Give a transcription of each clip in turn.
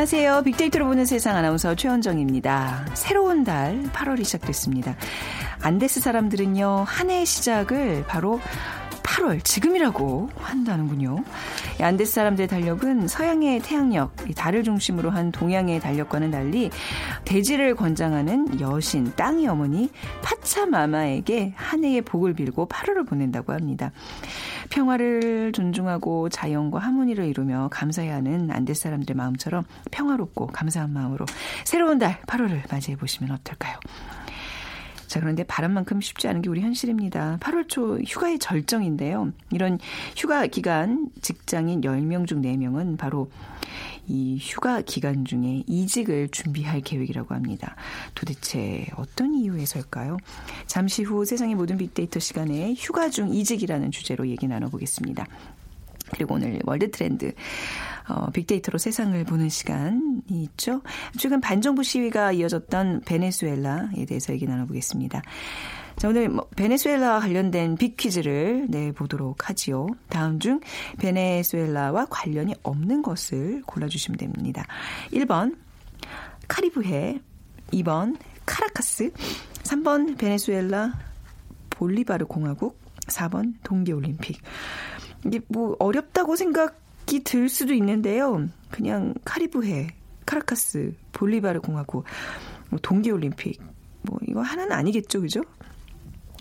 안녕하세요. 빅데이터로 보는 세상 아나운서 최원정입니다. 새로운 달 8월이 시작됐습니다. 안데스 사람들은요, 한 해의 시작을 바로 8월 지금이라고 한다는군요. 안데스 사람들의 달력은 서양의 태양력, 달을 중심으로 한 동양의 달력과는 달리 대지를 권장하는 여신 땅의 어머니 파차마마에게 한 해의 복을 빌고 8월을 보낸다고 합니다. 평화를 존중하고 자연과 하모니를 이루며 감사해야 하는 안데스 사람들의 마음처럼 평화롭고 감사한 마음으로 새로운 달 8월을 맞이해 보시면 어떨까요? 자, 그런데 바람만큼 쉽지 않은 게 우리 현실입니다. 8월 초 휴가의 절정인데요. 이런 휴가 기간 직장인 10명 중 4명은 바로 이 휴가 기간 중에 이직을 준비할 계획이라고 합니다. 도대체 어떤 이유에서일까요? 잠시 후 세상의 모든 빅데이터 시간에 휴가 중 이직이라는 주제로 얘기 나눠보겠습니다. 그리고 오늘 월드 트렌드 어, 빅데이터로 세상을 보는 시간이 있죠. 최근 반정부 시위가 이어졌던 베네수엘라에 대해서 얘기 나눠보겠습니다. 자, 오늘 뭐 베네수엘라와 관련된 빅 퀴즈를 내보도록 하지요. 다음 중 베네수엘라와 관련이 없는 것을 골라주시면 됩니다. 1번, 카리브해. 2번, 카라카스. 3번, 베네수엘라, 볼리바르 공화국. 4번, 동계올림픽. 이게 뭐 어렵다고 생각 생각이 들 수도 있는데요. 그냥 카리브해, 카라카스, 볼리바르 공화국, 뭐 동계올림픽, 뭐 이거 하나는 아니겠죠, 그죠?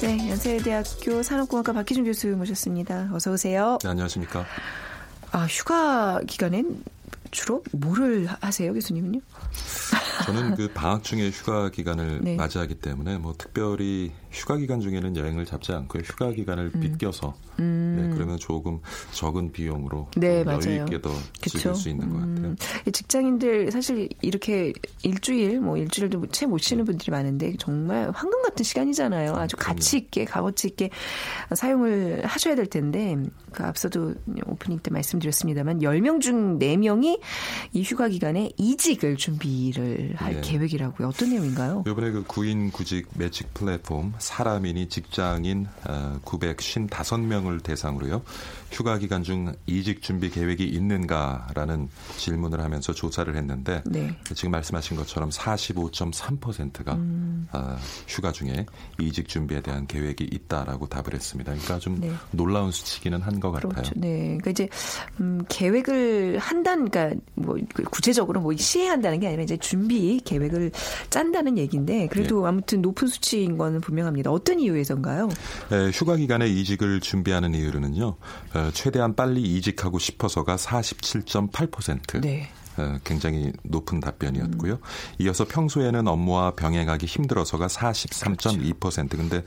네, 연세대학교 산업공학과 박희준 교수 모셨습니다. 어서 오세요. 네, 안녕하십니까. 아, 휴가 기간엔 주로 뭐를 하세요, 교수님은요? 저는 그 방학 중에 휴가 기간을 네. 맞이하기 때문에 뭐 특별히 휴가 기간 중에는 여행을 잡지 않고요. 휴가 기간을 음. 빗겨서 음. 네, 그러면 조금 적은 비용으로 네, 여유 있게 더 즐길 수 있는 것 같아요. 음. 직장인들 사실 이렇게 일주일 뭐 일주일도 채 못 쉬는 분들이 많은데 정말 황금 같은 시간이잖아요. 아주 가치 있게 값어치 있게 사용을 하셔야 될 텐데 그 앞서도 오프닝 때 말씀드렸습니다만 10명 중 4명이 이 휴가 기간에 이직을 준비를 할 네. 계획이라고요. 어떤 내용인가요? 이번에 그 구인 구직 매직 플랫폼 사람이니 직장인 955명을 어, 대상으로요. 휴가 기간 중 이직 준비 계획이 있는가라는 질문을 하면서 조사를 했는데 네. 지금 말씀하신 것처럼 45.3%가 음. 어, 휴가 중에 이직 준비에 대한 계획이 있다라고 답을 했습니다. 그러니까 좀 네. 놀라운 수치기는 한 것 같아요. 그렇죠. 네, 그러니까 이제 음, 계획을 한다는 그러니까 뭐그 구체적으로 뭐 시행한다는 게 아니라 이제 준비 계획을 짠다는 얘기인데 그래도 네. 아무튼 높은 수치인 거는 분명 합니다. 어떤 이유에서인가요? 네, 휴가 기간에 이직을 준비하는 이유로는요. 어, 최대한 빨리 이직하고 싶어서가 47.8%. 네. 어, 굉장히 높은 답변이었고요. 음. 이어서 평소에는 업무와 병행하기 힘들어서가 43.2%. 근데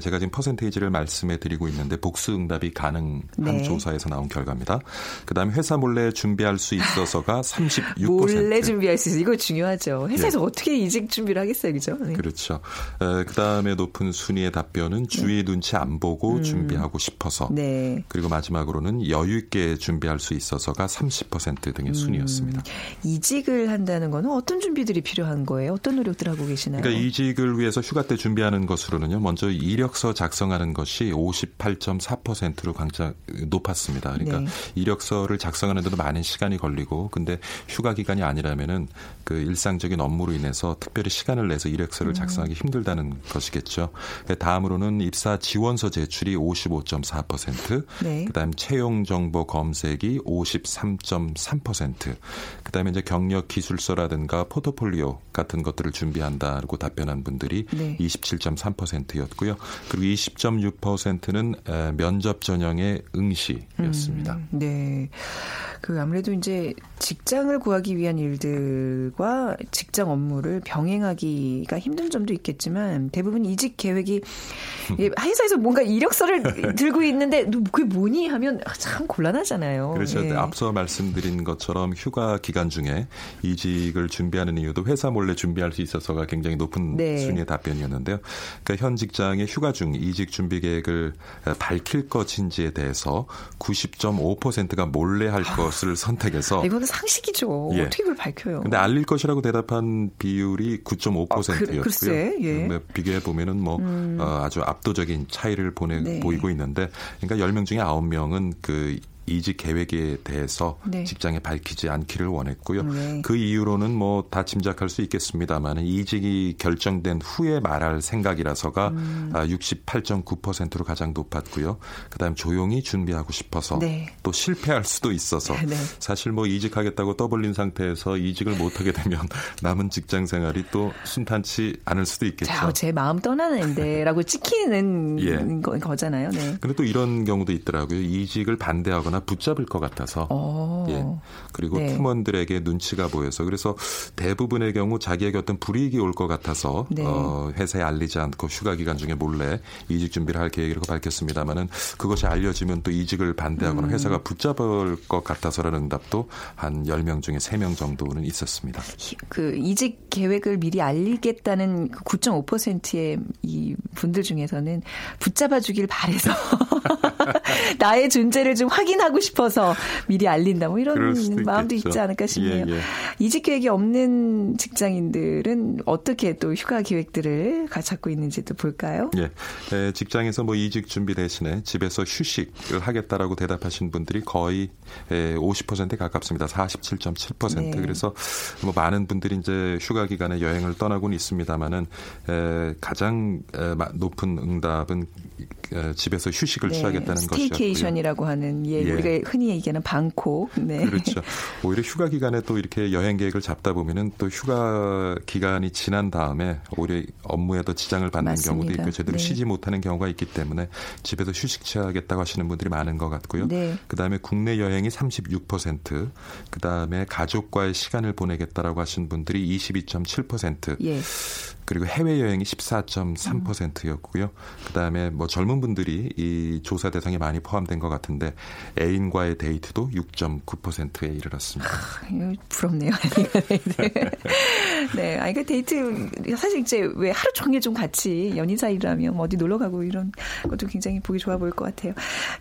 제가 지금 퍼센테이지를 말씀해 드리고 있는데 복수 응답이 가능한 네. 조사에서 나온 결과입니다. 그다음에 회사 몰래 준비할 수 있어서가 36%. 몰래 준비할 수 있어. 이거 중요하죠. 회사에서 네. 어떻게 이직 준비를 하겠어요, 그죠? 네. 그렇죠. 그다음에 높은 순위의 답변은 주위 네. 눈치 안 보고 음. 준비하고 싶어서. 네. 그리고 마지막으로는 여유 있게 준비할 수 있어서가 30% 등의 음. 순위였습니다. 이직을 한다는 거는 어떤 준비들이 필요한 거예요? 어떤 노력들 하고 계시나요? 그러니까 이직을 위해서 휴가 때 준비하는 것으로는요. 먼저 이력서 작성하는 것이 58.4%로 강자 높았습니다. 그러니까 네. 이력서를 작성하는 데도 많은 시간이 걸리고 근데 휴가 기간이 아니라면은 그 일상적인 업무로 인해서 특별히 시간을 내서 이력서를 음. 작성하기 힘들다는 것이겠죠. 다음으로는 입사 지원서 제출이 55.4%, 네. 그다음 채용 정보 검색이 53.3%, 그다음에 이제 경력 기술서라든가 포트폴리오 같은 것들을 준비한다고 답변한 분들이 네. 27.3%였고요. 그리고 20.6%는 면접 전형의 응시였습니다. 음, 네. 그 아무래도 이제 직장을 구하기 위한 일들과 직장 업무를 병행하기가 힘든 점도 있겠지만 대부분 이직 계획이 회사에서 뭔가 이력서를 들고 있는데 그게 뭐니 하면 참 곤란하잖아요. 그렇죠. 네. 앞서 말씀드린 것처럼 휴가 기간 중에 이직을 준비하는 이유도 회사 몰래 준비할 수 있어서가 굉장히 높은 네. 순위의 답변이었는데요. 그러니까 현 직장의 휴가 중 이직 준비 계획을 밝힐 것인지에 대해서 90.5%가 몰래 할 아, 것을 선택해서 이거는 상식이죠. 예. 어떻게 그걸 밝혀요? 근데 알릴 것이라고 대답한 비율이 9.5%였고요. 아, 그, 예. 비교해 보면은 뭐 음. 어, 아주 압도적인 차이를 보내 네. 보이고 있는데 그러니까 10명 중에 9명은 그 이직 계획에 대해서 네. 직장에 밝히지 않기를 원했고요. 네. 그 이유로는 뭐 다 짐작할 수 있겠습니다만 이직이 결정된 후에 말할 생각이라서가 음. 68.9%로 아, 가장 높았고요. 그다음 조용히 준비하고 싶어서 네. 또 실패할 수도 있어서 네. 사실 뭐 이직하겠다고 떠벌린 상태에서 이직을 못하게 되면 남은 직장 생활이 또 순탄치 않을 수도 있겠죠. 자, 제 마음 떠나는데라고 찍히는 예. 거 잖아요. 네. 근데 또 이런 경우도 있더라고요. 이직을 반대하거나 하나 붙잡을 것 같아서. 오. 어. 예. 그리고 네. 팀원들에게 눈치가 보여서 그래서 대부분의 경우 자기에게 어떤 불이익이 올 것 같아서 네. 어, 회사에 알리지 않고 휴가 기간 중에 몰래 이직 준비를 할 계획이라고 밝혔습니다만은 그것이 알려지면 또 이직을 반대하거나 음. 회사가 붙잡을 것 같아서라는 응답도 한 10명 중에 3명 정도는 있었습니다. 그 이직 계획을 미리 알리겠다는 9.5%의 그이 분들 중에서는 붙잡아 주길 바래서 나의 존재를 좀 확인하고 싶어서 미리 알린다. 뭐 이런 마음도 있지 않을까 싶네요. 예, 예. 이직 계획이 없는 직장인들은 어떻게 또 휴가 계획들을 갖고 있는지도 볼까요? 예. 에, 직장에서 뭐 이직 준비 대신에 집에서 휴식을 하겠다라고 대답하신 분들이 거의 에, 50%에 가깝습니다. 47.7%. 네. 그래서 뭐 많은 분들이 이제 휴가 기간에 여행을 떠나고는 있습니다만은 에, 가장 에, 높은 응답은 집에서 휴식을 네. 취하겠다는 것이었고요. staycation이라고 하는 예, 예. 우리가 흔히 얘기하는 방콕. 네. 그렇죠. 오히려 휴가 기간에 또 이렇게 여행 계획을 잡다 보면은 또 휴가 기간이 지난 다음에 오히려 업무에도 지장을 받는 맞습니다. 경우도 있고 제대로 네. 쉬지 못하는 경우가 있기 때문에 집에서 휴식 취하겠다고 하시는 분들이 많은 것 같고요. 네. 그다음에 국내 여행이 36%, 그다음에 가족과의 시간을 보내겠다라고 하신 분들이 22.7%. 예. 그리고 해외 여행이 14.3%였고요. 그다음에 뭐 젊은 분들이 이 조사 대상에 많이 포함된 것 같은데 애인과의 데이트도 6.9%에 이르렀습니다. 아, 부럽네요. 네, 아 이거 데이트 사실 이제 왜 하루 종일 좀 같이 연인 사이라면 뭐 어디 놀러 가고 이런 것도 굉장히 보기 좋아 보일 것 같아요.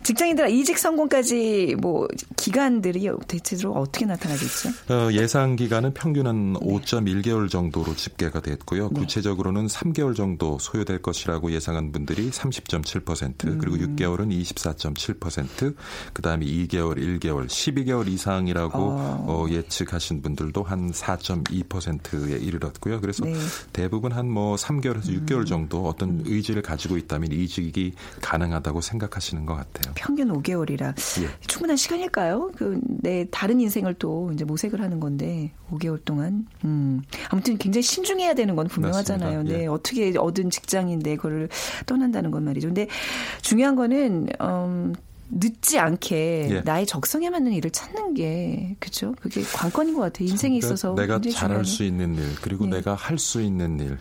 직장인들 이직 성공까지 뭐 기간들이 대체적으로 어떻게 나타나겠죠? 어, 예상 기간은 평균은 네. 5.1개월 정도로 집계가 됐고요. 네. 구체적으로는 3개월 정도 소요될 것이라고 예상한 분들이 30.7% 음. 그리고 6개월은 24.7% 그다음에 2개월, 1개월, 12개월 이상이라고 어. 어, 예측하신 분들도 한 4.2%에 이르렀고요. 그래서 네. 대부분 한 뭐 3개월에서 음. 6개월 정도 어떤 음. 의지를 가지고 있다면 이직이 가능하다고 생각하시는 것 같아요. 평균 5개월이라 예. 충분한 시간일까요? 그 내 다른 인생을 또 이제 모색을 하는 건데 5개월 동안 음. 아무튼 굉장히 신중해야 되는 건 분명하죠. 하잖아요. 네, 예. 어떻게 얻은 직장인데 그걸 떠난다는 건 말이죠. 근데 중요한 거는 음, 늦지 않게 예. 나의 적성에 맞는 일을 찾는 게 그렇죠. 그게 관건인 것 같아요. 인생에 있어서 내가 잘할 수 있는 일 그리고 네. 내가 할 수 있는 일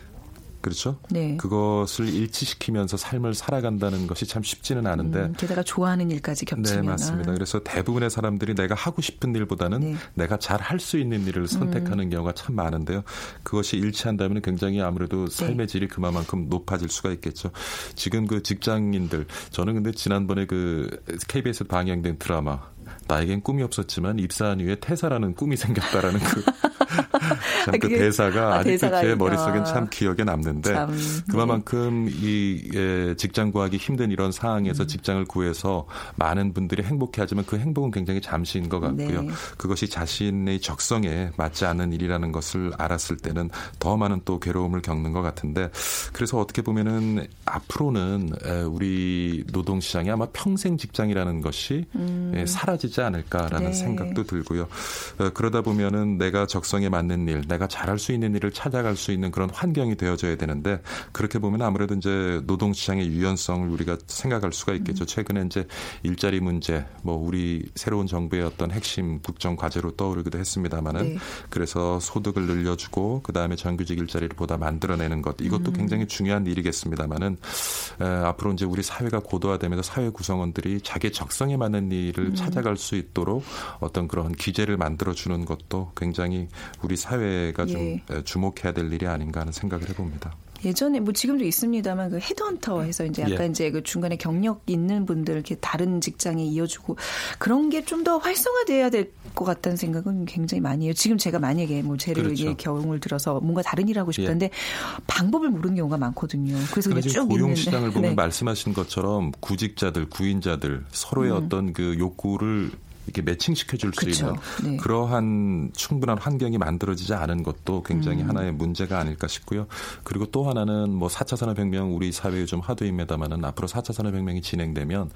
그렇죠? 네. 그것을 일치시키면서 삶을 살아간다는 것이 참 쉽지는 않은데. 음, 게다가 좋아하는 일까지 겹치면. 네, 맞습니다. 아. 그래서 대부분의 사람들이 내가 하고 싶은 일보다는 네. 내가 잘 할 수 있는 일을 선택하는 음. 경우가 참 많은데요. 그것이 일치한다면 굉장히 아무래도 네. 삶의 질이 그만큼 높아질 수가 있겠죠. 지금 그 직장인들, 저는 근데 지난번에 그 KBS 방영된 드라마 나에겐 꿈이 없었지만 입사한 이후에 퇴사라는 꿈이 생겼다라는 그, 참그 대사가 아, 직도 제 머릿속엔 참 기억에 남는데 참, 네. 그만큼 이 예, 직장 구하기 힘든 이런 상황에서 음. 직장을 구해서 많은 분들이 행복해하지만 그 행복은 굉장히 잠시인 것 같고요. 네. 그것이 자신의 적성에 맞지 않는 일이라는 것을 알았을 때는 더 많은 또 괴로움을 겪는 것 같은데 그래서 어떻게 보면은 앞으로는 우리 노동 시장이 아마 평생 직장이라는 것이 음. 예, 사라지지 않을까라는 네. 생각도 들고요. 어, 그러다 보면은 내가 적성에 맞는 일, 내가 잘할 수 있는 일을 찾아갈 수 있는 그런 환경이 되어져야 되는데 그렇게 보면 아무래도 이제 노동 시장의 유연성을 우리가 생각할 수가 있겠죠. 음. 최근에 이제 일자리 문제, 뭐 우리 새로운 정부의 어떤 핵심 국정 과제로 떠오르기도 했습니다만은 네. 그래서 소득을 늘려주고 그 다음에 정규직 일자리를 보다 만들어내는 것 이것도 음. 굉장히 중요한 일이겠습니다만은 에, 앞으로 이제 우리 사회가 고도화되면서 사회 구성원들이 자기 적성에 맞는 일을 음. 찾아갈 수 있도록 어떤 그런 기재를 만들어 주는 것도 굉장히 우리 사회 가 좀 예. 주목해야 될 일이 아닌가 하는 생각을 해봅니다. 예전에 뭐 지금도 있습니다만 그 헤드헌터 해서 이제 약간 예. 이제 그 중간에 경력 있는 분들 이렇게 다른 직장에 이어주고 그런 게 좀 더 활성화돼야 될 것 같다는 생각은 굉장히 많이 해요. 지금 제가 만약에 뭐 제를 그렇죠. 경험을 들어서 뭔가 다른 일 하고 싶다는데 예. 방법을 모르는 경우가 많거든요. 그래서 그냥 쭉 고용 시장을 보면 네. 말씀하신 것처럼 구직자들, 구인자들 서로의 음. 어떤 그 욕구를 이렇게 매칭시켜 줄 수 있는 네. 그러한 충분한 환경이 만들어지지 않은 것도 굉장히 음. 하나의 문제가 아닐까 싶고요. 그리고 또 하나는 뭐 4차 산업혁명 우리 사회에 좀 하도입니다만은 앞으로 4차 산업혁명이 진행되면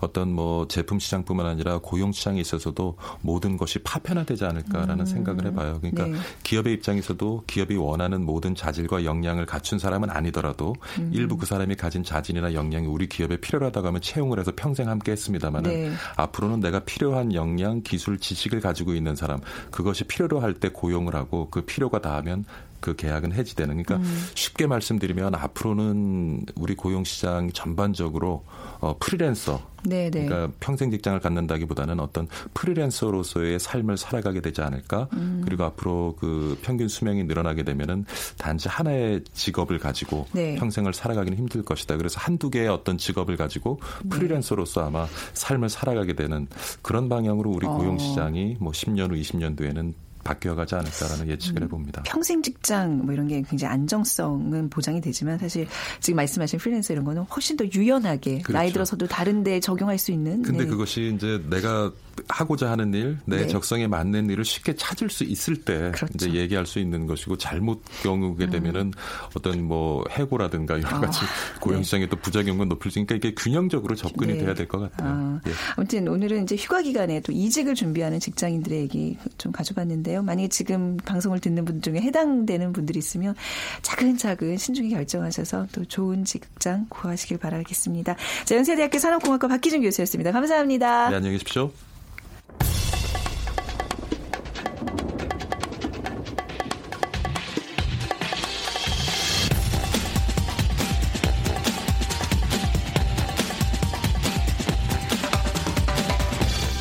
어떤 뭐 제품 시장뿐만 아니라 고용 시장에 있어서도 모든 것이 파편화되지 않을까라는 음. 생각을 해봐요. 그러니까 네. 기업의 입장에서도 기업이 원하는 모든 자질과 역량을 갖춘 사람은 아니더라도 음. 일부 그 사람이 가진 자질이나 역량이 우리 기업에 필요하다고 하면 채용을 해서 평생 함께 했습니다만은 네. 앞으로는 내가 필요한 필요한 역량, 기술, 지식을 가지고 있는 사람 그것이 필요로 할 때 고용을 하고 그 필요가 다하면 그 계약은 해지되는 그러니까 음. 쉽게 말씀드리면 앞으로는 우리 고용 시장 전반적으로 어 프리랜서 네네. 네. 그러니까 평생 직장을 갖는다기보다는 어떤 프리랜서로서의 삶을 살아가게 되지 않을까 음. 그리고 앞으로 그 평균 수명이 늘어나게 되면은 단지 하나의 직업을 가지고 네. 평생을 살아가기는 힘들 것이다 그래서 한두 개의 어떤 직업을 가지고 네. 프리랜서로서 아마 삶을 살아가게 되는 그런 방향으로 우리 고용 어. 시장이 뭐 10년 후 20년 뒤에는 바뀌어가지 않을까라는 예측을 음, 해봅니다. 평생 직장 뭐 이런 게 굉장히 안정성은 보장이 되지만 사실 지금 말씀하신 프리랜서 이런 거는 훨씬 더 유연하게 그렇죠. 나이 들어서도 다른데 적용할 수 있는. 근데 네. 그것이 이제 내가 하고자 하는 일, 내 네. 적성에 맞는 일을 쉽게 찾을 수 있을 때 그렇죠. 이제 얘기할 수 있는 것이고 잘못 경우게 음. 되면은 음. 어떤 뭐 해고라든가 여러 아, 가지 아, 고용 시장에 네. 또 부작용은 높을 수 있으니까 이게 균형적으로 접근이 네. 돼야 될 것 같아요. 아, 예. 아무튼 오늘은 이제 휴가 기간에 또 이직을 준비하는 직장인들의 얘기 좀 가져봤는데요. 만약에 지금 방송을 듣는 분 중에 해당되는 분들이 있으면 차근차근 신중히 결정하셔서 또 좋은 직장 구하시길 바라겠습니다. 자, 연세대학교 산업공학과 박기준 교수였습니다. 감사합니다. 네, 안녕히 계십시오.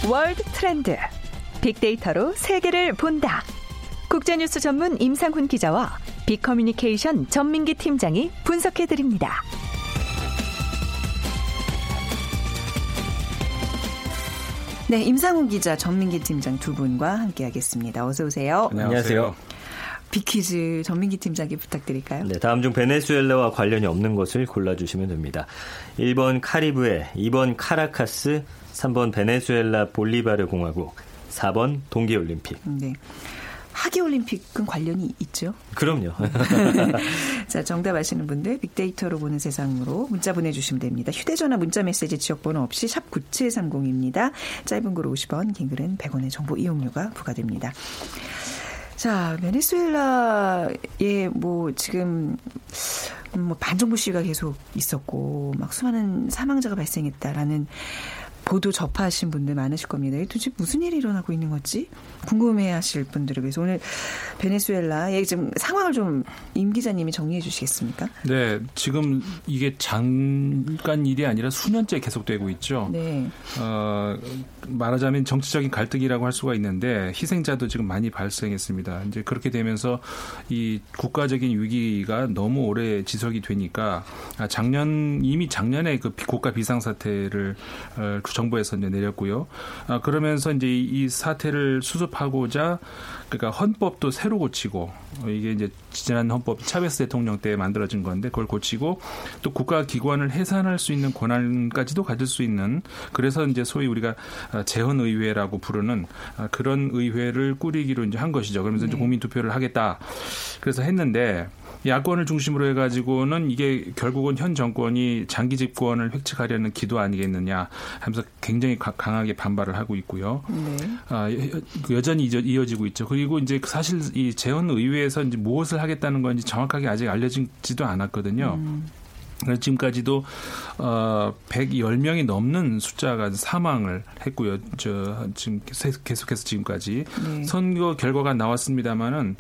월드 트렌드. 빅데이터로 세계를 본다. 국제뉴스 전문 임상훈 기자와 빅커뮤니케이션 전민기 팀장이 분석해 드립니다. 네, 임상훈 기자, 전민기 팀장 두 분과 함께하겠습니다. 어서 오세요. 안녕하세요. 빅 퀴즈 전민기 팀장께 부탁드릴까요? 네, 다음 중 베네수엘라와 관련이 없는 것을 골라주시면 됩니다. 1번 카리브해, 2번 카라카스, 3번 베네수엘라 볼리바르 공화국, 4번 동계올림픽. 네. 하계올림픽은 관련이 있죠? 그럼요. 자, 정답 아시는 분들 빅데이터로 보는 세상으로 문자 보내주시면 됩니다. 휴대전화 문자메시지 지역번호 없이 샵 9730입니다. 짧은 글 50원, 긴 글은 100원의 정보 이용료가 부과됩니다. 자, 베네수엘라에 뭐 지금 뭐 반정부 시위가 계속 있었고 막 수많은 사망자가 발생했다라는 보도 접하신 분들 많으실 겁니다. 도대체 무슨 일이 일어나고 있는 거지? 궁금해하실 분들을 위해서 오늘 베네수엘라의 지금 상황을 좀 임 기자님이 정리해 주시겠습니까? 네, 지금 이게 잠깐 일이 아니라 수년째 계속되고 있죠. 네. 어, 말하자면 정치적인 갈등이라고 할 수가 있는데 희생자도 지금 많이 발생했습니다. 이제 그렇게 되면서 이 국가적인 위기가 너무 오래 지속이 되니까 작년 이미 작년에 그 국가 비상 사태를 어, 정부에서 이제 내렸고요. 아, 그러면서 이제 이 사태를 수습하고자 그러니까 헌법도 새로 고치고 어, 이게 이제 지난 헌법 차베스 대통령 때 만들어진 건데 그걸 고치고 또 국가 기관을 해산할 수 있는 권한까지도 가질 수 있는 그래서 이제 소위 우리가 아, 재헌 의회라고 부르는 아, 그런 의회를 꾸리기로 이제 한 것이죠. 그러면서 네. 이제 국민 투표를 하겠다. 그래서 했는데 야권을 중심으로 해가지고는 이게 결국은 현 정권이 장기 집권을 획책하려는 기도 아니겠느냐 하면서 굉장히 강하게 반발을 하고 있고요. 네. 아, 여전히 이어지고 있죠. 그리고 이제 사실 이 재헌 의회에서 이제 무엇을 하겠다는 건지 정확하게 아직 알려지지도 않았거든요. 음. 그래서 지금까지도 어 110명이 넘는 숫자가 사망을 했고요. 저 지금 계속해서 지금까지 네. 선거 결과가 나왔습니다마는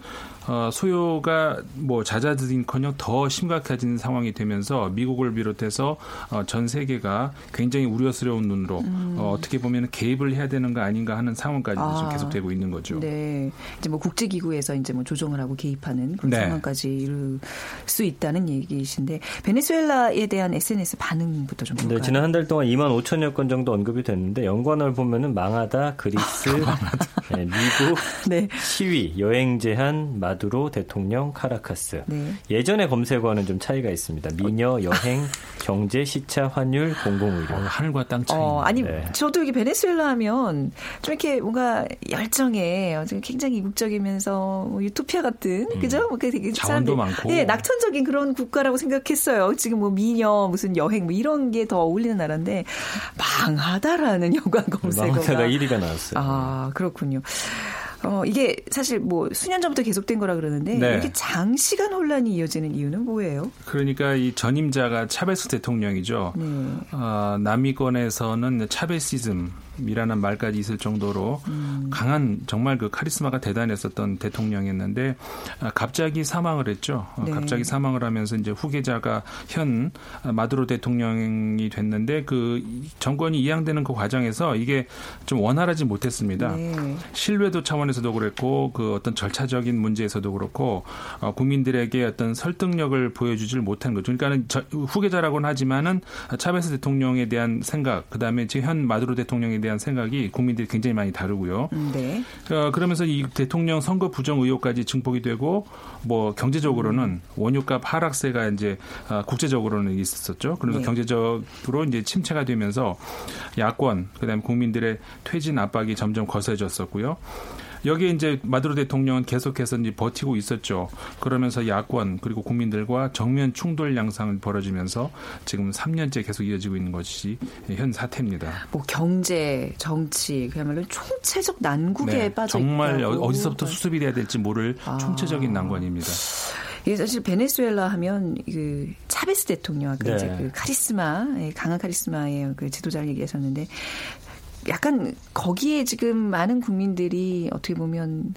어, 소요가 뭐 잦아들긴커녕 더 심각해지는 상황이 되면서 미국을 비롯해서 어, 전 세계가 굉장히 우려스러운 눈으로 음. 어, 어떻게 보면 개입을 해야 되는 거 아닌가 하는 상황까지 아, 좀 계속되고 있는 거죠. 네, 이제 뭐 국제기구에서 이제 뭐 조정을 하고 개입하는 그런 네. 상황까지 이룰 수 있다는 얘기이신데 베네수엘라에 대한 SNS 반응부터 좀 볼까요? 네, 지난 한 달 동안 2만 5천여 건 정도 언급이 됐는데 연관을 보면은 망하다, 그리스, 네, 미국, 네. 시위, 여행 제한, 마 두로 대통령 카라카스. 네. 예전에 검색어는 좀 차이가 있습니다. 미녀, 여행, 경제, 시차, 환율, 공공의료. 어, 하늘과 땅 차이. 어, 아니 네. 저도 여기 베네수엘라 하면 좀 이렇게 뭔가 열정에 굉장히 이국적이면서 뭐 유토피아 같은 음. 그죠? 뭐 되게 자원도 많고. 네, 낙천적인 그런 국가라고 생각했어요. 지금 뭐 미녀, 무슨 여행 뭐 이런 게 더 어울리는 나라인데 망하다라는 연관 검색어가 망하다가 1위가 나왔어요. 아 그렇군요. 어, 이게 사실 뭐 수년 전부터 계속된 거라 그러는데 네. 이렇게 장시간 혼란이 이어지는 이유는 뭐예요? 그러니까 이 전임자가 차베스 대통령이죠. 네. 어, 남미권에서는 차베시즘 이라는 말까지 있을 정도로 음. 강한 정말 그 카리스마가 대단했었던 대통령이었는데 아, 갑자기 사망을 했죠. 어, 네. 갑자기 사망을 하면서 이제 후계자가 현 마두로 대통령이 됐는데 그 정권이 이양되는 그 과정에서 이게 좀 원활하지 못했습니다. 네. 신뢰도 차원에서도 그랬고 그 어떤 절차적인 문제에서도 그렇고 어, 국민들에게 어떤 설득력을 보여주질 못한 거죠. 그러니까는 후계자라고는 하지만은 차베스 대통령에 대한 생각, 그 다음에 지금 현 마두로 대통령에 대한 생각이 국민들이 굉장히 많이 다르고요. 음, 네. 어, 그러면서 이 대통령 선거 부정 의혹까지 증폭이 되고 뭐 경제적으로는 원유값 하락세가 이제 어, 국제적으로는 있었었죠. 그래서 네. 경제적으로 이제 침체가 되면서 야권 그다음에 국민들의 퇴진 압박이 점점 거세졌었고요. 여기에 이제 마두로 대통령은 계속해서 이제 버티고 있었죠. 그러면서 야권 그리고 국민들과 정면 충돌 양상을 벌어지면서 지금 3년째 계속 이어지고 있는 것이 현 사태입니다. 뭐 경제, 정치 그야말로 총체적 난국에 네, 빠져 정말 있다고. 어디서부터 수습이 돼야 될지 모를 아. 총체적인 난관입니다. 예, 사실 베네수엘라 하면 그 차베스 대통령 아까 네. 이제 그 카리스마, 예, 강한 카리스마의 그 지도자를 얘기하셨는데 약간 거기에 지금 많은 국민들이 어떻게 보면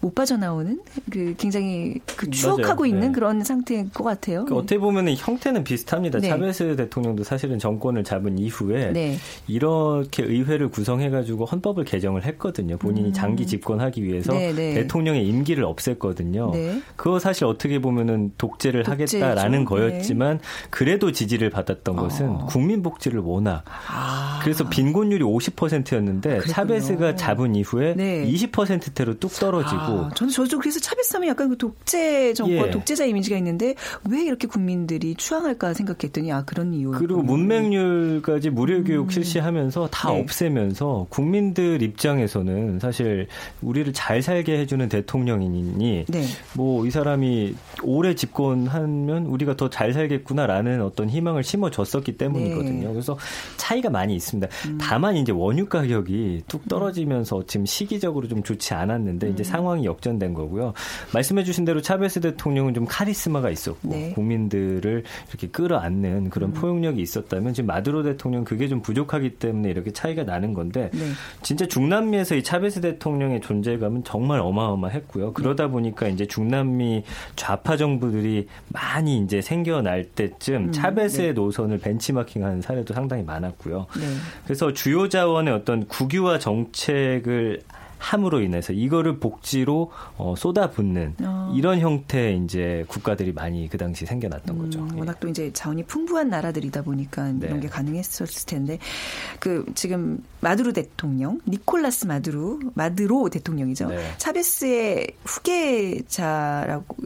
못 빠져나오는 그 굉장히 그 추억하고 맞아요. 있는 네. 그런 상태인 것 같아요. 그 어떻게 보면 형태는 비슷합니다. 네. 차베스 대통령도 사실은 정권을 잡은 이후에 네. 이렇게 의회를 구성해가지고 헌법을 개정을 했거든요. 본인이 음. 장기 집권하기 위해서 네, 네. 대통령의 임기를 없앴거든요. 네. 그거 사실 어떻게 보면은 독재를 독재죠. 하겠다라는 거였지만 그래도 지지를 받았던 것은 어. 국민 복지를 워낙 아. 그래서 빈곤율이 50% 20%였는데 아, 차베스가 잡은 이후에 네. 20%대로 뚝 떨어지고. 아, 저는 저도 그래서 차베스 하면 약간 그 독재 정권, 예. 독재자 이미지가 있는데 왜 이렇게 국민들이 추앙할까 생각했더니 아 그런 이유. 그리고 문맹률까지 무료 교육 음. 실시하면서 다 네. 없애면서 국민들 입장에서는 사실 우리를 잘 살게 해주는 대통령이니 네. 뭐이 사람이 오래 집권하면 우리가 더 잘 살겠구나라는 어떤 희망을 심어줬었기 때문이거든요. 네. 그래서 차이가 많이 있습니다. 음. 다만 이제 원유 원유 가격이 뚝 떨어지면서 지금 시기적으로 좀 좋지 않았는데 음. 이제 상황이 역전된 거고요. 말씀해주신 대로 차베스 대통령은 좀 카리스마가 있었고 네. 국민들을 이렇게 끌어안는 그런 음. 포용력이 있었다면 지금 마두로 대통령 그게 좀 부족하기 때문에 이렇게 차이가 나는 건데 네. 진짜 중남미에서 이 차베스 대통령의 존재감은 정말 어마어마했고요. 네. 그러다 보니까 이제 중남미 좌파 정부들이 많이 이제 생겨날 때쯤 음. 차베스의 네. 노선을 벤치마킹하는 사례도 상당히 많았고요. 네. 그래서 주요 자원의 어떤 국유화 정책을 함으로 인해서 이거를 복지로 어, 쏟아붓는 어. 이런 형태의 이제 국가들이 많이 그 당시 생겨났던 음, 거죠. 워낙 또 이제 자원이 풍부한 나라들이다 보니까 네. 이런 게 가능했었을 텐데 그 지금 마두로 대통령 니콜라스 마두로 마두로 대통령이죠. 네. 차베스의 후계자라고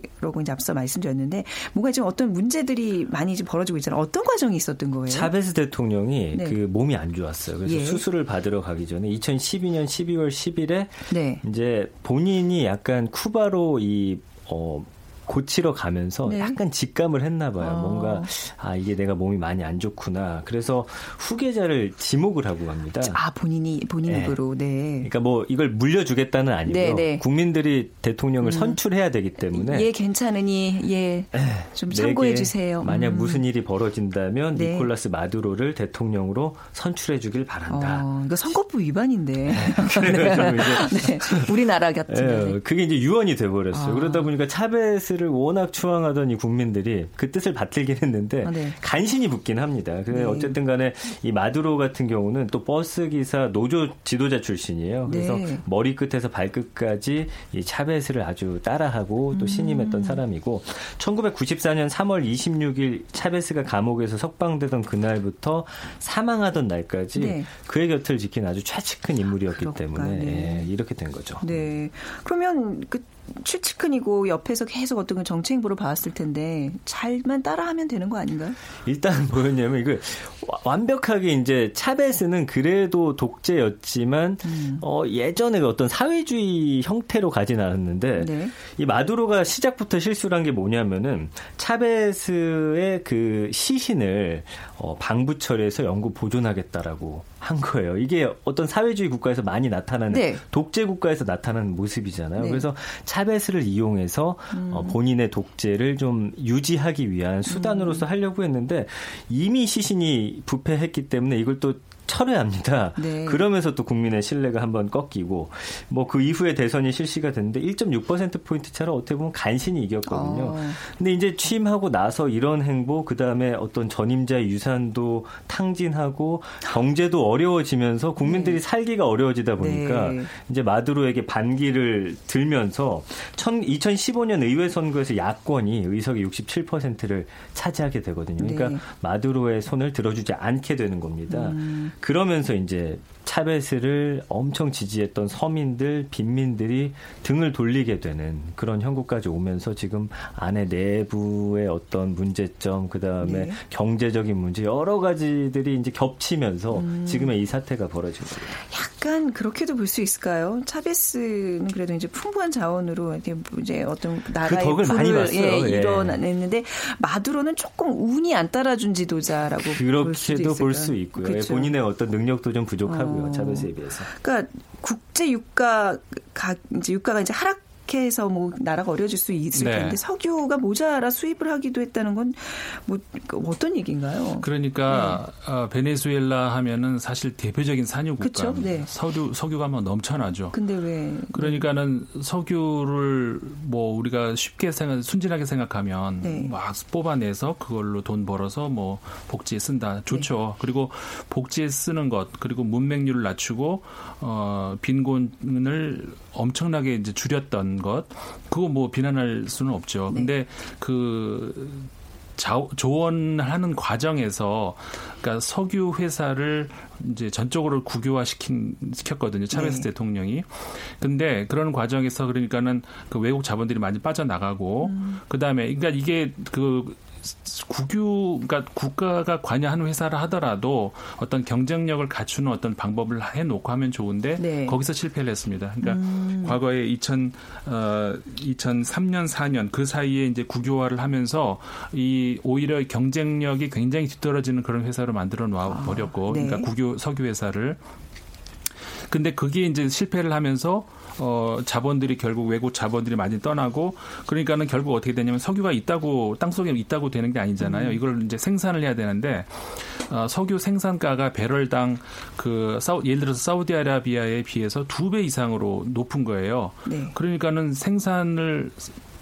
이제 앞서 말씀드렸는데 뭔가 좀 어떤 문제들이 많이 좀 벌어지고 있잖아요. 어떤 과정이 있었던 거예요? 차베스 대통령이 네. 그 몸이 안 좋았어요. 그래서 예. 수술을 받으러 가기 전에 2012년 12월 10일에 네. 이제 본인이 약간 쿠바로 이 어, 고치러 가면서 네. 약간 직감을 했나 봐요. 어. 뭔가 아 이게 내가 몸이 많이 안 좋구나. 그래서 후계자를 지목을 하고 갑니다. 아 본인이 본인 네. 입으로 네. 그러니까 뭐 이걸 물려주겠다는 아니고요. 네, 네. 국민들이 대통령을 음. 선출해야 되기 때문에 예 괜찮으니 예좀 네. 참고해 주세요. 만약 음. 무슨 일이 벌어진다면 네. 니콜라스 마두로를 대통령으로 선출해 주길 바란다. 어, 이거 선거법 위반인데. 그래가지고 이제 우리나라 같은. 예, 그게 이제 유언이 돼버렸어요. 아. 그러다 보니까 차베스 를 워낙 추앙하던 이 국민들이 그 뜻을 받들긴 했는데 아, 네. 간신히 붙긴 합니다. 근데 네. 어쨌든 간에 이 마두로 같은 경우는 또 버스 기사 노조 지도자 출신이에요. 그래서 네. 머리끝에서 발끝까지 이 차베스를 아주 따라하고 또 신임했던 음. 사람이고 1994년 3월 26일 차베스가 감옥에서 석방되던 그날부터 사망하던 날까지 네. 그의 곁을 지킨 아주 최측근 인물이었기 그럴까, 때문에 네. 예, 이렇게 된 거죠. 네. 그러면 그 최측근이고 옆에서 계속 어떤 정치 행보를 봐왔을 텐데 잘만 따라하면 되는 거 아닌가요? 일단 뭐였냐면 이거 완벽하게 이제 차베스는 그래도 독재였지만 음. 어, 예전에 어떤 사회주의 형태로 가진 않았는데 네. 이 마두로가 시작부터 실수를 한 게 뭐냐면은 차베스의 그 시신을 어, 방부 처리해서 영구 보존하겠다라고 한 거예요. 이게 어떤 사회주의 국가에서 많이 나타나는 네. 독재 국가에서 나타나는 모습이잖아요. 네. 그래서 차베스를 이용해서 음. 어, 본인의 독재를 좀 유지하기 위한 수단으로서 음. 하려고 했는데 이미 시신이 부패했기 때문에 이걸 또 철회합니다. 네. 그러면서 또 국민의 신뢰가 한번 꺾이고 뭐 그 이후에 대선이 실시가 됐는데 1.6% 포인트 차로 어떻게 보면 간신히 이겼거든요. 어. 근데 이제 취임하고 나서 이런 행보 그다음에 어떤 전임자의 유산도 탕진하고 경제도 어려워지면서 국민들이 네. 살기가 어려워지다 보니까 네. 이제 마두로에게 반기를 들면서 2015년 의회 선거에서 야권이 의석의 67%를 차지하게 되거든요. 그러니까 네. 마두로의 손을 들어주지 않게 되는 겁니다. 음. 그러면서 이제 차베스를 엄청 지지했던 서민들, 빈민들이 등을 돌리게 되는 그런 형국까지 오면서 지금 안에 내부의 어떤 문제점, 그 다음에 네. 경제적인 문제 여러 가지들이 이제 겹치면서 음. 지금의 이 사태가 벌어지고 있습니다. 약간 그렇게도 볼 수 있을까요? 차베스는 그래도 이제 풍부한 자원으로 이렇게 이제 어떤 나라의 그 덕을. 예, 예. 이뤄냈는데 마두로는 조금 운이 안 따라준 지도자라고 그렇게도 볼 수 있고요. 그렇죠. 본인의 어떤 능력도 좀 부족하고. 하고요. 어. 자베스에 비해서. 그러니까 국제 유가 가 이제 유가가 이제 하락 해서 뭐 나라가 어려질 수 있을 네. 텐데 석유가 모자라 수입을 하기도 했다는 건 뭐 어떤 얘기인가요? 그러니까 네. 어, 베네수엘라 하면은 사실 대표적인 산유 국가. 네. 석유 석유가 뭐 넘쳐나죠. 근데 왜? 그러니까는 석유를 뭐 우리가 쉽게 생각 순진하게 생각하면 네. 막 뽑아내서 그걸로 돈 벌어서 뭐 복지에 쓴다. 좋죠. 네. 그리고 복지에 쓰는 것 그리고 문맹률을 낮추고 어 빈곤을 엄청나게 이제 줄였던 것 그거 뭐 비난할 수는 없죠. 네. 근데 그 자, 조언하는 과정에서 그러니까 석유 회사를 이제 전적으로 국유화 시킨 시켰거든요. 차베스 네. 대통령이. 근데 그런 과정에서 그러니까는 그 외국 자본들이 많이 빠져나가고 음. 그다음에 그러니까 이게 그 국유 그러니까 국가가 관여하는 회사를 하더라도 어떤 경쟁력을 갖추는 어떤 방법을 해놓고 하면 좋은데 네. 거기서 실패를 했습니다. 그러니까 음. 과거에 2000 어, 2003년 4년 그 사이에 이제 국유화를 하면서 이 오히려 경쟁력이 굉장히 뒤떨어지는 그런 회사로 만들어 놔 아, 버렸고 아, 네. 그러니까 국유 석유 회사를 근데 그게 이제 실패를 하면서 어, 자본들이 결국 외국 자본들이 많이 떠나고 그러니까는 결국 어떻게 되냐면 석유가 있다고 땅 속에 있다고 되는 게 아니잖아요. 음. 이걸 이제 생산을 해야 되는데 어, 석유 생산가가 배럴당 그 사우, 예를 들어서 사우디아라비아에 비해서 두 배 이상으로 높은 거예요. 네. 그러니까는 생산을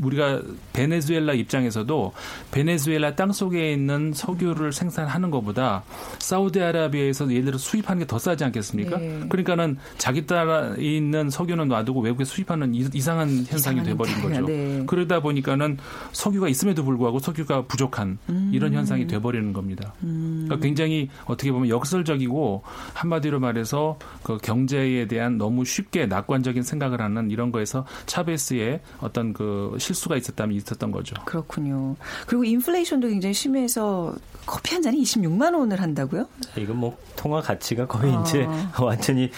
우리가 베네수엘라 입장에서도 베네수엘라 땅 속에 있는 석유를 생산하는 것보다 사우디아라비아에서 예를 들어 수입하는 게 더 싸지 않겠습니까? 네. 그러니까는 자기 딸에 있는 석유는 놔두고 외국에 수입하는 이상한 현상이 돼버린 거죠. 네. 그러다 보니까는 석유가 있음에도 불구하고 석유가 부족한 음. 이런 현상이 돼버리는 겁니다. 음. 그러니까 굉장히 어떻게 보면 역설적이고 한마디로 말해서 그 경제에 대한 너무 쉽게 낙관적인 생각을 하는 이런 거에서 차베스의 어떤 그 실, 실수가 있었다면 있었던 거죠. 그렇군요. 그리고 인플레이션도 굉장히 심해서 커피 한 잔이 26만 원을 한다고요? 이건 뭐 통화 가치가 거의 아. 이제 완전히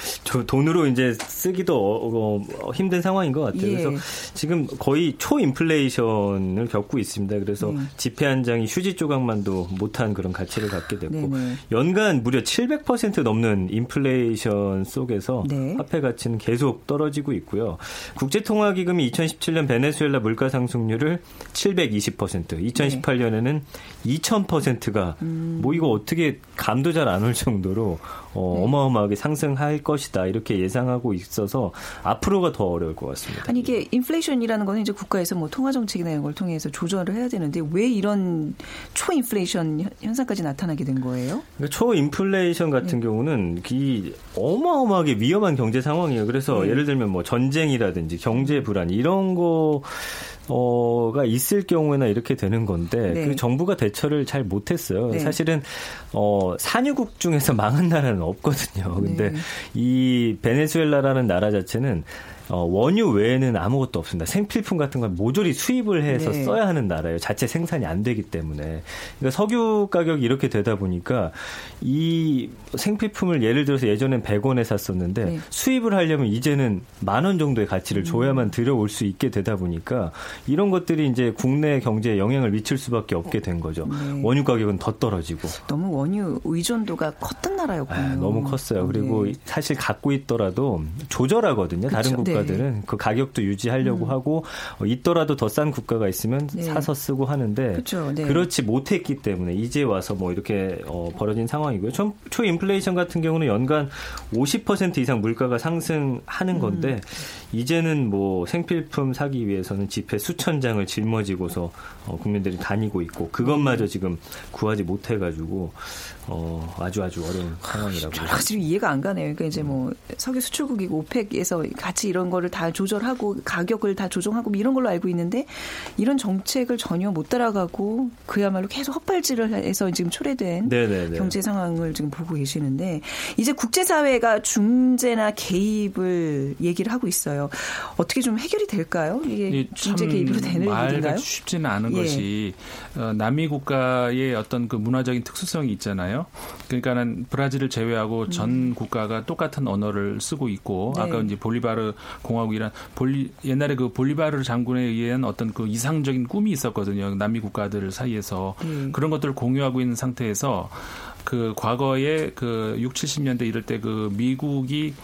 돈으로 이제 쓰기도 어, 어, 힘든 상황인 것 같아요. 예. 그래서 지금 거의 초인플레이션을 겪고 있습니다. 그래서 네. 지폐 한 장이 휴지 조각만도 못한 그런 가치를 갖게 됐고 네네. 연간 무려 700% 넘는 인플레이션 속에서 네. 화폐 가치는 계속 떨어지고 있고요. 국제통화기금이 2017년 베네수엘라 물가 상승률을 720%, 2018년에는 2000%가 음. 뭐 이거 어떻게 감도 잘 안 올 정도로 어, 네. 어마어마하게 상승할 것이다 이렇게 예상하고 있어서 앞으로가 더 어려울 것 같습니다. 아니 이게 인플레이션이라는 거는 이제 국가에서 뭐 통화 정책이나 이런 걸 통해서 조절을 해야 되는데 왜 이런 초인플레이션 현상까지 나타나게 된 거예요? 그러니까 초인플레이션 같은 네. 경우는 이 어마어마하게 위험한 경제 상황이에요. 그래서 네. 예를 들면 뭐 전쟁이라든지 경제 불안 이런 거 어가 있을 경우에나 이렇게 되는 건데 네. 그 정부가 대처를 잘 못했어요. 네. 사실은 어 산유국 중에서 망한 나라는 없거든요. 근데 네. 이 베네수엘라라는 나라 자체는 어, 원유 외에는 아무것도 없습니다. 생필품 같은 건 모조리 수입을 해서 네. 써야 하는 나라예요. 자체 생산이 안 되기 때문에. 그러니까 석유 가격이 이렇게 되다 보니까 이 생필품을 예를 들어서 예전엔 100원에 샀었는데 네. 수입을 하려면 이제는 만 원 정도의 가치를 음. 줘야만 들여올 수 있게 되다 보니까 이런 것들이 이제 국내 경제에 영향을 미칠 수밖에 없게 된 거죠. 네. 원유 가격은 더 떨어지고. 너무 원유 의존도가 컸던 나라였군요. 아, 너무 컸어요. 그리고 네. 사실 갖고 있더라도 조절하거든요. 그쵸? 다른 국가 국가들은 네. 그 가격도 유지하려고 음. 하고 어, 있더라도 더 싼 국가가 있으면 네. 사서 쓰고 하는데 그렇죠. 네. 그렇지 못했기 때문에 이제 와서 뭐 이렇게 어, 벌어진 상황이고요. 초, 초인플레이션 같은 경우는 연간 50% 이상 물가가 상승하는 건데 음. 이제는 뭐 생필품 사기 위해서는 지폐 수천 장을 짊어지고서 어, 국민들이 다니고 있고 그것마저 지금 구하지 못해가지고 어, 아주 아주 어려운 상황이라고. 여러 가지 이해가 안 가네요. 그러니까 이제 뭐 석유 수출국이고 오펙에서 같이 이런 거를 다 조절하고 가격을 다 조정하고 뭐 이런 걸로 알고 있는데 이런 정책을 전혀 못 따라가고 그야말로 계속 헛발질을 해서 지금 초래된 네네네. 경제 상황을 지금 보고 계시는데 이제 국제사회가 중재나 개입을 얘기를 하고 있어요. 어떻게 좀 해결이 될까요? 이게 중재 개입으로 되는 일인가요? 쉽지는 않은 예. 것이 어, 남미 국가의 어떤 그 문화적인 특수성이 있잖아요. 그러니까는 브라질을 제외하고 전 음. 국가가 똑같은 언어를 쓰고 있고 네. 아까 이제 볼리바르 공화국이란 볼리 옛날에 그 볼리바르 장군에 의한 어떤 그 이상적인 꿈이 있었거든요. 남미 국가들 사이에서 음. 그런 것들을 공유하고 있는 상태에서 그 과거에 그 6, 70년대 이럴 때 그 미국이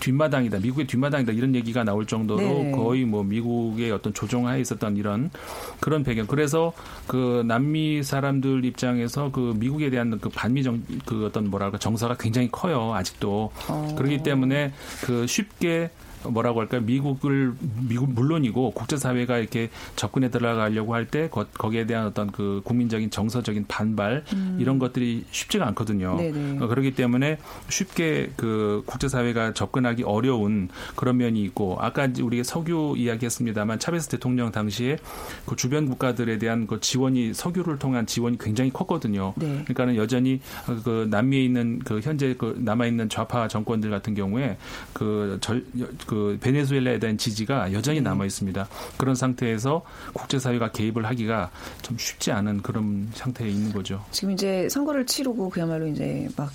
뒷마당이다. 미국의 뒷마당이다. 이런 얘기가 나올 정도로 네. 거의 뭐 미국의 어떤 조종하에 있었던 이런 그런 배경. 그래서 그 남미 사람들 입장에서 그 미국에 대한 그 반미 정 그 어떤 뭐랄까 정서가 굉장히 커요. 아직도. 어. 그렇기 때문에 그 쉽게 뭐라고 할까요? 미국을 미국 물론이고 국제사회가 이렇게 접근해 들어가려고 할 때 거기에 대한 어떤 그 국민적인 정서적인 반발 음. 이런 것들이 쉽지가 않거든요. 네네. 어, 그렇기 때문에 쉽게 그 국제사회가 접근하기 어려운 그런 면이 있고 아까 우리가 석유 이야기했습니다만 차베스 대통령 당시에 그 주변 국가들에 대한 그 지원이 석유를 통한 지원이 굉장히 컸거든요. 네. 그러니까는 여전히 그 남미에 있는 그 현재 그 남아 있는 좌파 정권들 같은 경우에 그 절그 베네수엘라에 대한 지지가 여전히 네. 남아 있습니다. 그런 상태에서 국제사회가 개입을 하기가 좀 쉽지 않은 그런 상태에 있는 거죠. 지금 이제 선거를 치르고 그야말로 이제 막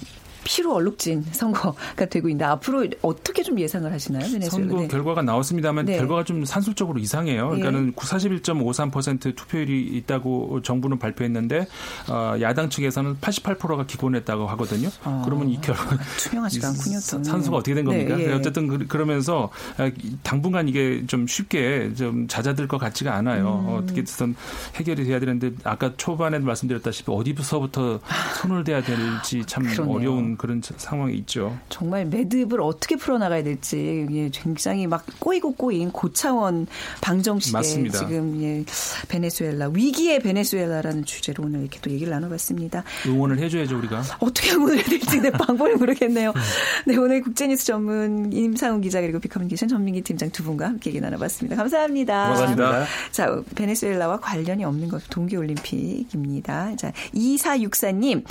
피로 얼룩진 선거가 되고 있는데 앞으로 어떻게 좀 예상을 하시나요? 베네수엘라? 선거 네. 결과가 나왔습니다만 네. 결과가 좀 산술적으로 이상해요. 그러니까는 예. 41.53% 투표율이 있다고 정부는 발표했는데 어, 야당 측에서는 88%가 기권했다고 하거든요. 아, 그러면 이 결과 투명하지가 않군요. 산수가 어떻게 된 겁니까? 네, 예. 어쨌든 그, 그러면서 아, 당분간 이게 좀 쉽게 좀 잦아들 것 같지가 않아요. 음. 어떻게든 해결이 돼야 되는데 아까 초반에 말씀드렸다시피 어디서부터 손을 대야 될지 참 그러네요. 어려운 그런 상황이 있죠. 정말 매듭을 어떻게 풀어나가야 될지 굉장히 막 꼬이고 꼬인 고차원 방정식에 맞습니다. 지금 예, 베네수엘라 위기의 베네수엘라라는 주제로 오늘 이렇게 또 얘기를 나눠봤습니다. 응원을 해줘야죠 우리가. 어떻게 응원을 해야 될지 내 방법을 모르겠네요. 네 오늘 국제뉴스 전문 임상훈 기자 그리고 비커뮤니케이션 전민기 팀장 두 분과 함께 얘기 나눠봤습니다. 감사합니다. 고맙습니다. 자 베네수엘라와 관련이 없는 것 동계올림픽입니다. 자 2464님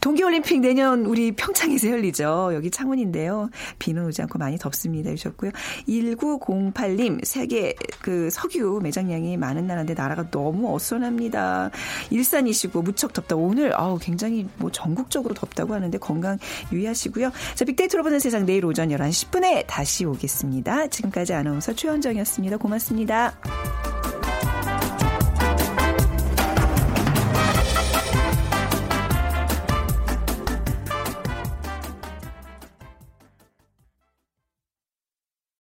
동계올림픽 내년 우리 평 평창에서 열리죠. 여기 창원인데요. 비는 오지 않고 많이 덥습니다. 주셨고요. 1908님, 세계 그 석유 매장량이 많은 나라인데 나라가 너무 어수선합니다. 일산이시고 무척 덥다. 오늘 아우 굉장히 뭐 전국적으로 덥다고 하는데 건강 유의하시고요. 자, 빅데이터로 보는 세상 내일 오전 11시 10분에 다시 오겠습니다. 지금까지 아나운서 최원정이었습니다. 고맙습니다.